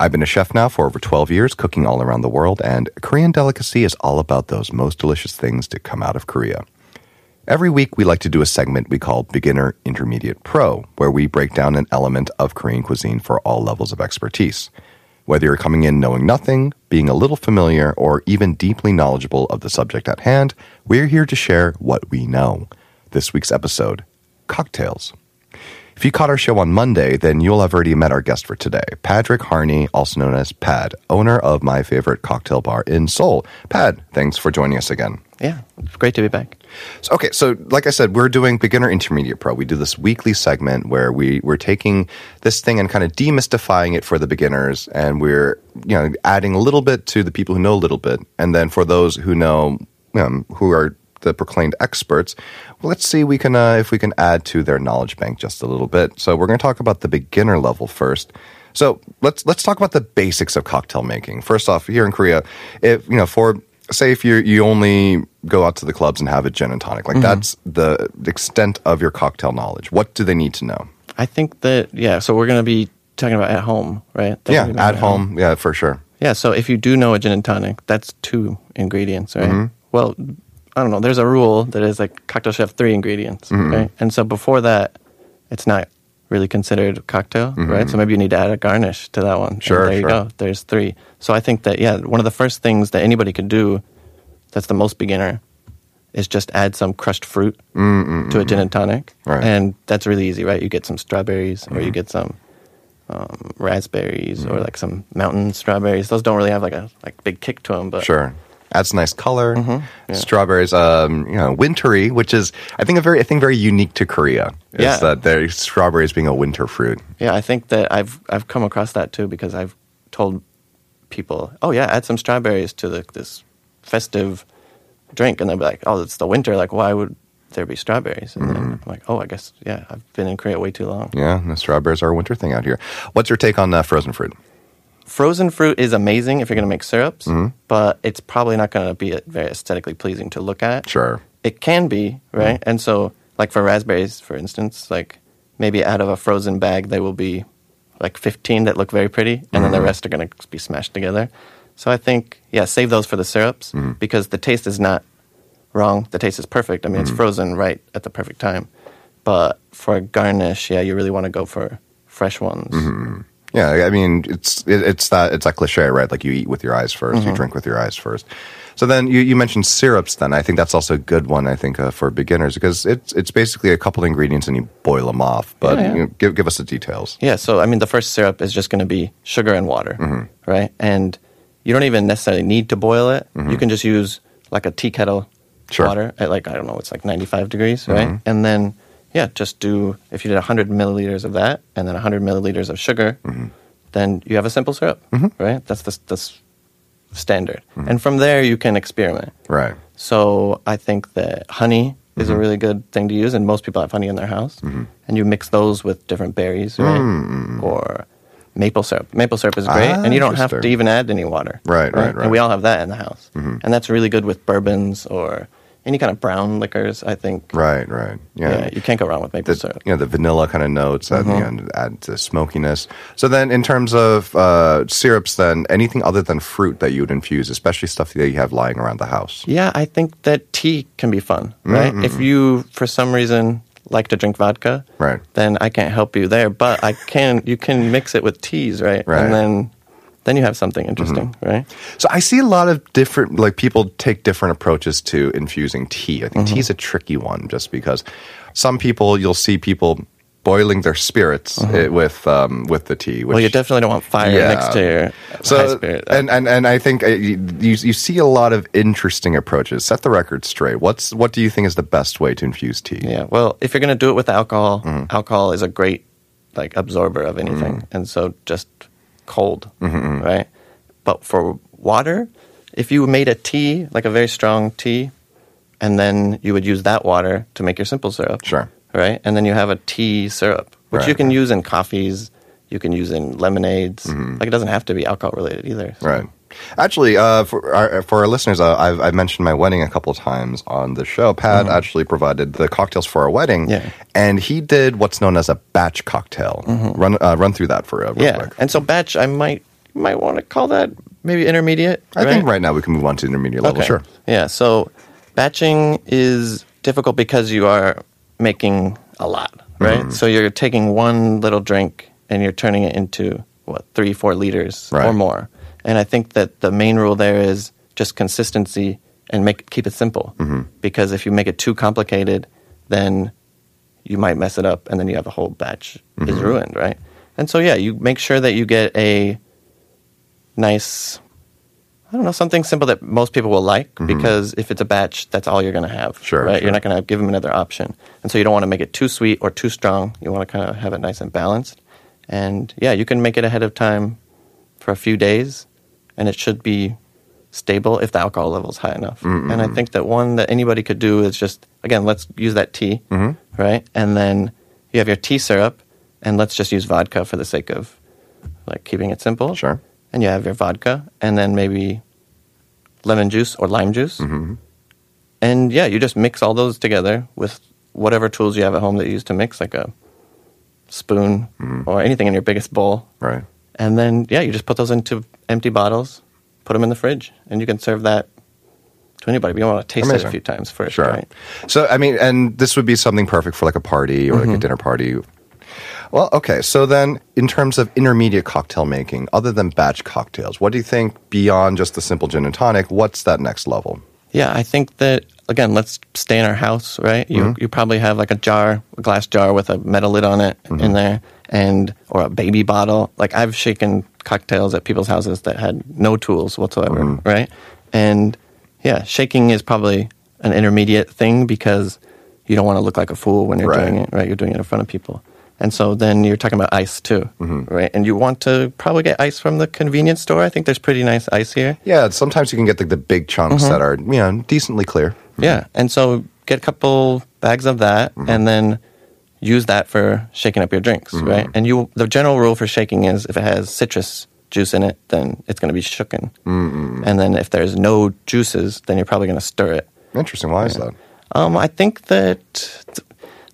I've been a chef now for over 12 years, cooking all around the world, and Korean Delicacy is all about those most delicious things to come out of Korea. Every week, we like to do a segment we call Beginner, Intermediate, Pro, where we break down an element of Korean cuisine for all levels of expertise. Whether you're coming in knowing nothing, being a little familiar, or even deeply knowledgeable of the subject at hand, we're here to share what we know. This week's episode Cocktails. If you caught our show on Monday, then you'll have already met our guest for today, Patrick Harney, also known as Pad, owner of my favorite cocktail bar in Seoul. Pad, thanks for joining us again. Yeah, it's great to be back. So, okay, so like I said, we're doing beginner, intermediate, pro. We do this weekly segment where we we're taking this thing and kind of demystifying it for the beginners, and we're you know adding a little bit to the people who know a little bit, and then for those who know um, who are the proclaimed experts, well, let's see we can uh, if we can add to their knowledge bank just a little bit. So we're going to talk about the beginner level first. So let's let's talk about the basics of cocktail making. First off, here in Korea, if you know for say if you you only go out to the clubs and have a gin and tonic, like that's the extent of your cocktail knowledge. What do they need to know? I think that yeah, so we're gonna be talking about at home, right? That's yeah, meant at home, yeah, for sure. Yeah, so if you do know a gin and tonic, that's two ingredients, right? Mm-hmm. Well, I don't know. There's a rule that is like cocktail chef three ingredients, Mm-hmm. right? And so before that, it's not really considered cocktail, right? So maybe you need to add a garnish to that one. And Mm-hmm. Sure, there you go. There's three. So I think that yeah, one of the first things that anybody could do, that's the most beginner, is just add some crushed fruit to a gin and tonic, Right. and that's really easy, right? You get some strawberries, or you get some um, raspberries, or like some mountain strawberries. Those don't really have like a like big kick to them, but Sure. Adds nice color. Mm-hmm. Strawberries, um, you know, wintry, which is I think a very I think very unique to Korea. Is Yeah. that their strawberries being a winter fruit. Yeah, I think that I've I've come across that too because I've told people, "Oh yeah, add some strawberries to the, this festive drink," and they'll be like, "Oh, it's the winter. Like, why would there be strawberries?" And then I'm like, "Oh, I guess yeah, I've been in Korea way too long." Yeah, the strawberries are a winter thing out here. What's your take on uh, frozen fruit? Frozen fruit is amazing if you're going to make syrups, mm-hmm. but it's probably not going to be very aesthetically pleasing to look at. Sure. It can be, right? Mm-hmm. And so, like for raspberries, for instance, like maybe out of a frozen bag, there will be like 15 that look very pretty, and then the mm-hmm. rest are going to be smashed together. So I think, yeah, save those for the syrups because the taste is not wrong. The taste is perfect. I mean, it's frozen right at the perfect time. But for a garnish, yeah, you really want to go for fresh ones. Yeah, I mean it's it, it's that it's that cliche, right? Like you eat with your eyes 1st you mm-hmm. drink with your eyes first. So then you, you mentioned syrups. Then I think that's also a good one. I think uh, for beginners because it's it's basically a couple ingredients and you boil them off. But Yeah, yeah. You know, give give us the details. Yeah, so I mean, the first syrup is just going to be sugar and water, mm-hmm. right? And you don't even necessarily need to boil it. You mm-hmm. can just use like a tea kettle Sure. water at like, I don't know, it's like 95 degrees, right? And then, yeah, just do, if you did 100 milliliters of that and then 100 milliliters of sugar, then you have a simple syrup, right? That's the, the s- standard. And from there, you can experiment. Right. So I think that honey is a Mm-hmm. really good thing to use, and most people have honey in their house. And you mix those with different berries, right? Or maple syrup. Maple syrup is great, Mm. Ah, and you don't have to even add any water. Right, right, right. And we all have that in the house, and that's really good with bourbons or any kind of brown liquors. I think. Right. Right. Yeah, you can't go wrong with maple the, syrup. you know, the vanilla kind of notes Mm-hmm. at the end add to smokiness. So then, in terms of uh, syrups, then anything other than fruit that you would infuse, especially stuff that you have lying around the house. Yeah, I think that tea can be fun, right? If you, for some reason, like to drink vodka, Right. then I can't help you there. But I can. You can mix it with teas, right? Right. And then, then you have something interesting, right? So I see a lot of different, like people take different approaches to infusing tea. I think Mm-hmm. tea's a tricky one, just because some people you'll see people boiling their spirits eh, with um, with the tea. Which, Mm-hmm. Well, you definitely don't want fire Yeah. next to your so spirit. and, and and I think uh, you, you see a lot of interesting approaches. Set the record straight. What's what do you think is the best way to infuse tea? Yeah, well, if you're going to do it with alcohol, Mm-hmm. alcohol is a great like absorber of anything, and so just cold, Mm-hmm, right? But for water, if you made a tea, like a very strong tea, and then you would use that water to make your simple syrup. Sure. Right? And then you have a tea syrup, which you can use in coffees, you can use in lemonades. Like it doesn't have to be alcohol related either. So- Right. Actually, uh, for our, for our listeners, uh, I've, I've mentioned my wedding a couple of times on the show. Pat actually provided the cocktails for our wedding, Mm-hmm. Yeah. and he did what's known as a batch cocktail. Run uh, run through that for uh, real Mm-hmm. Yeah. quick. And so batch, I might might want to call that maybe intermediate. I think right now we can move on to intermediate level. Sure. Yeah. So batching is difficult because you are making a lot, right? Mm-hmm. So you're taking one little drink and you're turning it into what three, four liters Right. or more. And I think that the main rule there is just consistency and make keep it simple. Mm-hmm. Because if you make it too complicated, then you might mess it up, and then you have a whole batch is Mm-hmm. ruined, right? And so yeah, you make sure that you get a nice I don't know, something simple that most people will like because if it's a batch, that's all you're going to have. Mm-hmm. Sure, Right? sure. You're not going to give them another option. And so you don't want to make it too sweet or too strong. You want to kind of have it nice and balanced. And yeah, you can make it ahead of time for a few days and it should be stable if the alcohol level is high enough. Mm-hmm. And I think that one that anybody could do is just, again, let's use that tea, Mm-hmm. right? And then you have your tea syrup and let's just use vodka for the sake of like keeping it simple Sure. and you have your vodka, and then maybe lemon juice or lime juice. Mm-hmm. And yeah, you just mix all those together with whatever tools you have at home that you use to mix, like a spoon or anything in your biggest bowl. Right. And then, yeah, you just put those into empty bottles, put them in the fridge, and you can serve that to anybody. But you want to taste it a few times first, Sure. right? So, I mean, and this would be something perfect for like a party or like Mm-hmm. a dinner party. Well, okay. So then, in terms of intermediate cocktail making, other than batch cocktails, what do you think beyond just the simple gin and tonic? What's that next level? Yeah, I think that again, let's stay in our house, right? You you probably have like a jar, a glass jar with a metal lid on it in there, and or a baby bottle. Like I've shaken cocktails at people's houses that had no tools whatsoever, mm-hmm. right? And yeah, shaking is probably an intermediate thing because you don't want to look like a fool when you're Right. doing it, right? You're doing it in front of people. And so then you're talking about ice too, mm-hmm. right? And you want to probably get ice from the convenience store. I think there's pretty nice ice here. Yeah, sometimes you can get like the big chunks Mm-hmm. that are, you know, decently clear. Yeah, and so get a couple bags of that, mm-hmm. and then use that for shaking up your drinks, mm-hmm. right? And you, the general rule for shaking is if it has citrus juice in it, then it's going to be shooken, and then if there's no juices, then you're probably going to stir it. Interesting. Why is that? Um, I think that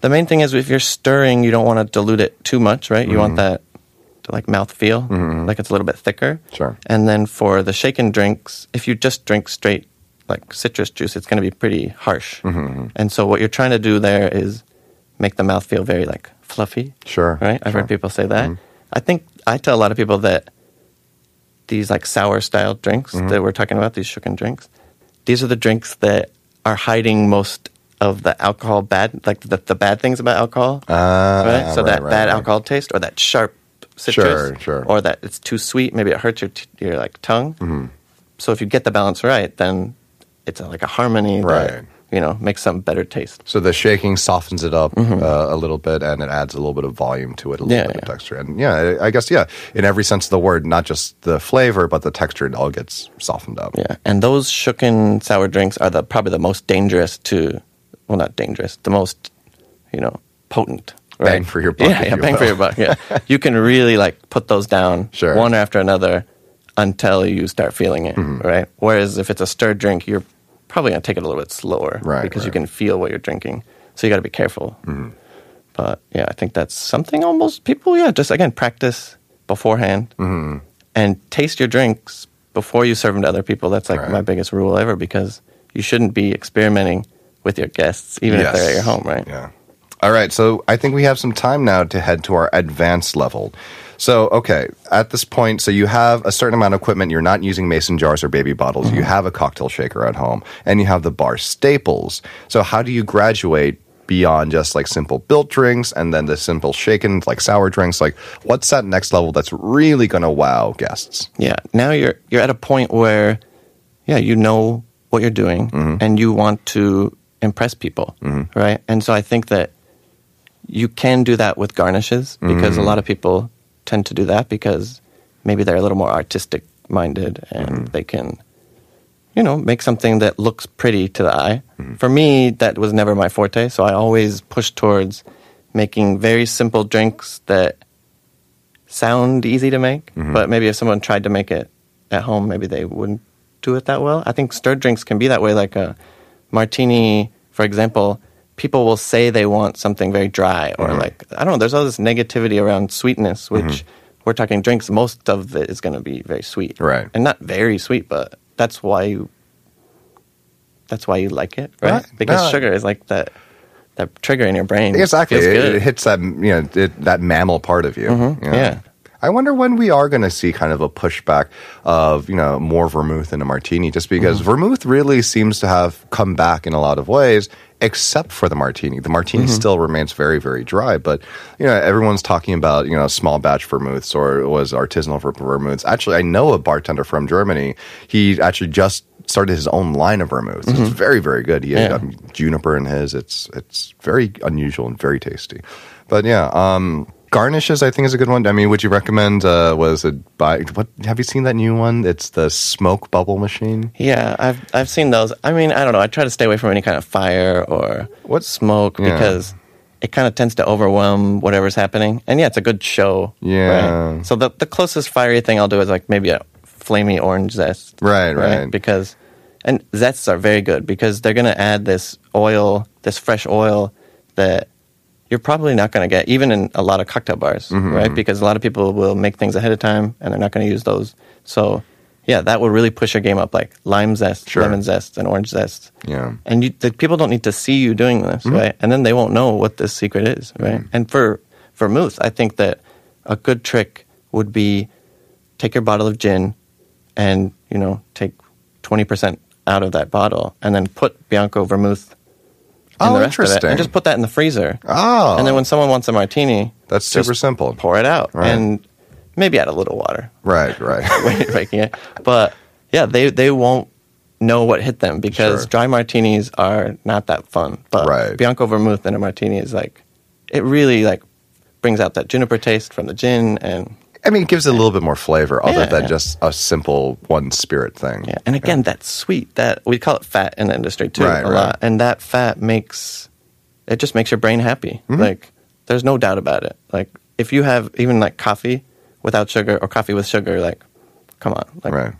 the main thing is if you're stirring, you don't want to dilute it too much, right? You want mm-hmm. that like mouth feel, mm-hmm. like it's a little bit thicker. Sure. And then for the shaken drinks, if you just drink straight like citrus juice, it's going to be pretty harsh. And so what you're trying to do there is make the mouth feel very like fluffy. Sure, Right? I've sure. heard people say that. I think I tell a lot of people that these like sour style drinks that we're talking about, these shooken drinks, these are the drinks that are hiding most of the alcohol bad, like the, the bad things about alcohol. Ah, right? So right, that right, bad right. alcohol taste or that sharp citrus. Sure, sure. Or that it's too sweet, maybe it hurts your, t- your like tongue. Mm-hmm. So if you get the balance right, then it's a, like a harmony Right. that, you know, makes some better taste. So the shaking softens it up uh, a little bit, and it adds a little bit of volume to it, a little Mm-hmm. Yeah, bit of texture, and yeah, I guess yeah, in every sense of the word, not just the flavor, but the texture, it all gets softened up. Yeah, and those shooken sour drinks are the probably the most dangerous to, well, not dangerous, the most, you know, potent. Right? Bang for your buck, Yeah, yeah you bang for your buck. Yeah, you can really like put those down Sure. one after another until you start feeling it. Mm-hmm. Right. Whereas if it's a stirred drink, you're probably gonna take it a little bit slower, Right, Because you can feel what you're drinking, so you got to be careful. Mm-hmm. But yeah, I think that's something almost people. Yeah, just again practice beforehand Mm-hmm. and taste your drinks before you serve them to other people. That's like Right. my biggest rule ever because you shouldn't be experimenting with your guests, even if they're at your home, right? Yeah. All right. So I think we have some time now to head to our advanced level. So, okay, at this point, so you have a certain amount of equipment. You're not using mason jars or baby bottles. Mm-hmm. You have a cocktail shaker at home, and you have the bar staples. So, how do you graduate beyond just like simple built drinks and then the simple shaken, like sour drinks? Like, what's that next level that's really going to wow guests? Yeah. Now you're you're at a point where, yeah, you know what you're doing mm-hmm. and you want to impress people, mm-hmm. right? And so I think that you can do that with garnishes because mm-hmm. a lot of people tend to do that because maybe they're a little more artistic minded and mm-hmm. they can, you know, make something that looks pretty to the eye. Mm-hmm. For me, that was never my forte. So I always pushed towards making very simple drinks that sound easy to make. Mm-hmm. But maybe if someone tried to make it at home, maybe they wouldn't do it that well. I think stirred drinks can be that way. Like a martini, for example, people will say they want something very dry or mm-hmm. like, I don't know, there's all this negativity around sweetness, mm-hmm. which we're talking drinks, most of it is going to be very sweet. Right. And not very sweet, but that's why you. That's why you like it, right? Right. Because No. sugar is like that, that trigger in your brain. Exactly. It, it hits that you know it, that mammal part of you. Mm-hmm. yeah. I wonder when we are going to see kind of a pushback of you know more vermouth in a martini, just because Mm-hmm. vermouth really seems to have come back in a lot of ways, except for the martini. The martini Mm-hmm. still remains very very dry, but you know everyone's talking about you know small batch vermouths or it was artisanal ver- vermouths. Actually, I know a bartender from Germany. He actually just started his own line of vermouths. It's very very good. He had Mm-hmm. Yeah. um, juniper in his. It's it's very unusual and very tasty. But yeah, um, garnishes I think is a good one. I mean, would you recommend? Uh, was it by what? Have you seen that new one? It's the smoke bubble machine. Yeah, I've I've seen those. I mean, I don't know. I try to stay away from any kind of fire or What- smoke Yeah. because it kind of tends to overwhelm whatever's happening. And yeah, it's a good show. Yeah. right? So the the closest fiery thing I'll do is like maybe a flamey orange zest. Right, right. Because and zests are very good because they're going to add this oil, this fresh oil that you're probably not going to get even in a lot of cocktail bars, Mm-hmm, right? Because a lot of people will make things ahead of time and they're not going to use those. So, yeah, that will really push your game up, like lime zest, Sure. lemon zest, and orange zest. Yeah. And you, the people don't need to see you doing this, Mm-hmm. right? And then they won't know what this secret is, right? And for vermouth, I think that a good trick would be take your bottle of gin and, you know, take 20% out of that bottle and then put Bianco vermouth Oh, the rest of it interesting. and just put that in the freezer. Oh, And then when someone wants a martini, That's super simple. Pour it out Right. and maybe add a little water right, right. when you're making it. But yeah, they they won't know what hit them because Sure. dry martinis are not that fun. But Right. Bianco vermouth in a martini is like it really like brings out that juniper taste from the gin and I mean, it gives it a little bit more flavor, other Yeah. than just a simple one spirit thing. yeah. And again, that sweet that we call it fat in the industry too Right, a right. lot, and that fat makes it just makes your brain happy. Mm-hmm. Like there's no doubt about it. Like if you have even like coffee without sugar or coffee with sugar, like come on, like Right.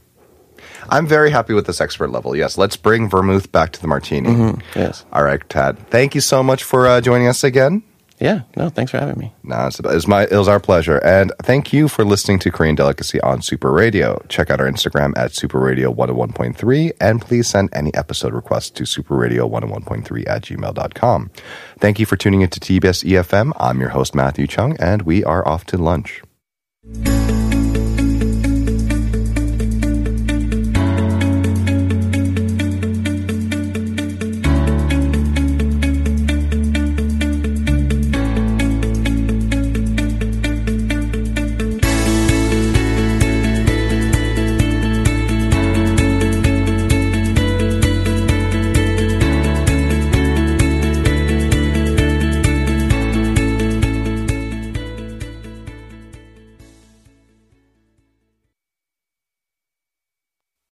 I'm very happy with this expert level. Yes, let's bring vermouth back to the martini. Mm-hmm. yes, All right, Tad. Thank you so much for uh, joining us again. Yeah. No, thanks for having me. No, it's, my it was our pleasure, and thank you for listening to Korean Delicacy on Super Radio. Check out our Instagram at Super Radio 101.3, and please send any episode requests to superradio101.3 at gmail.com. Thank you for tuning into TBS EFM. I'm your host Matthew Chung, and we are off to lunch.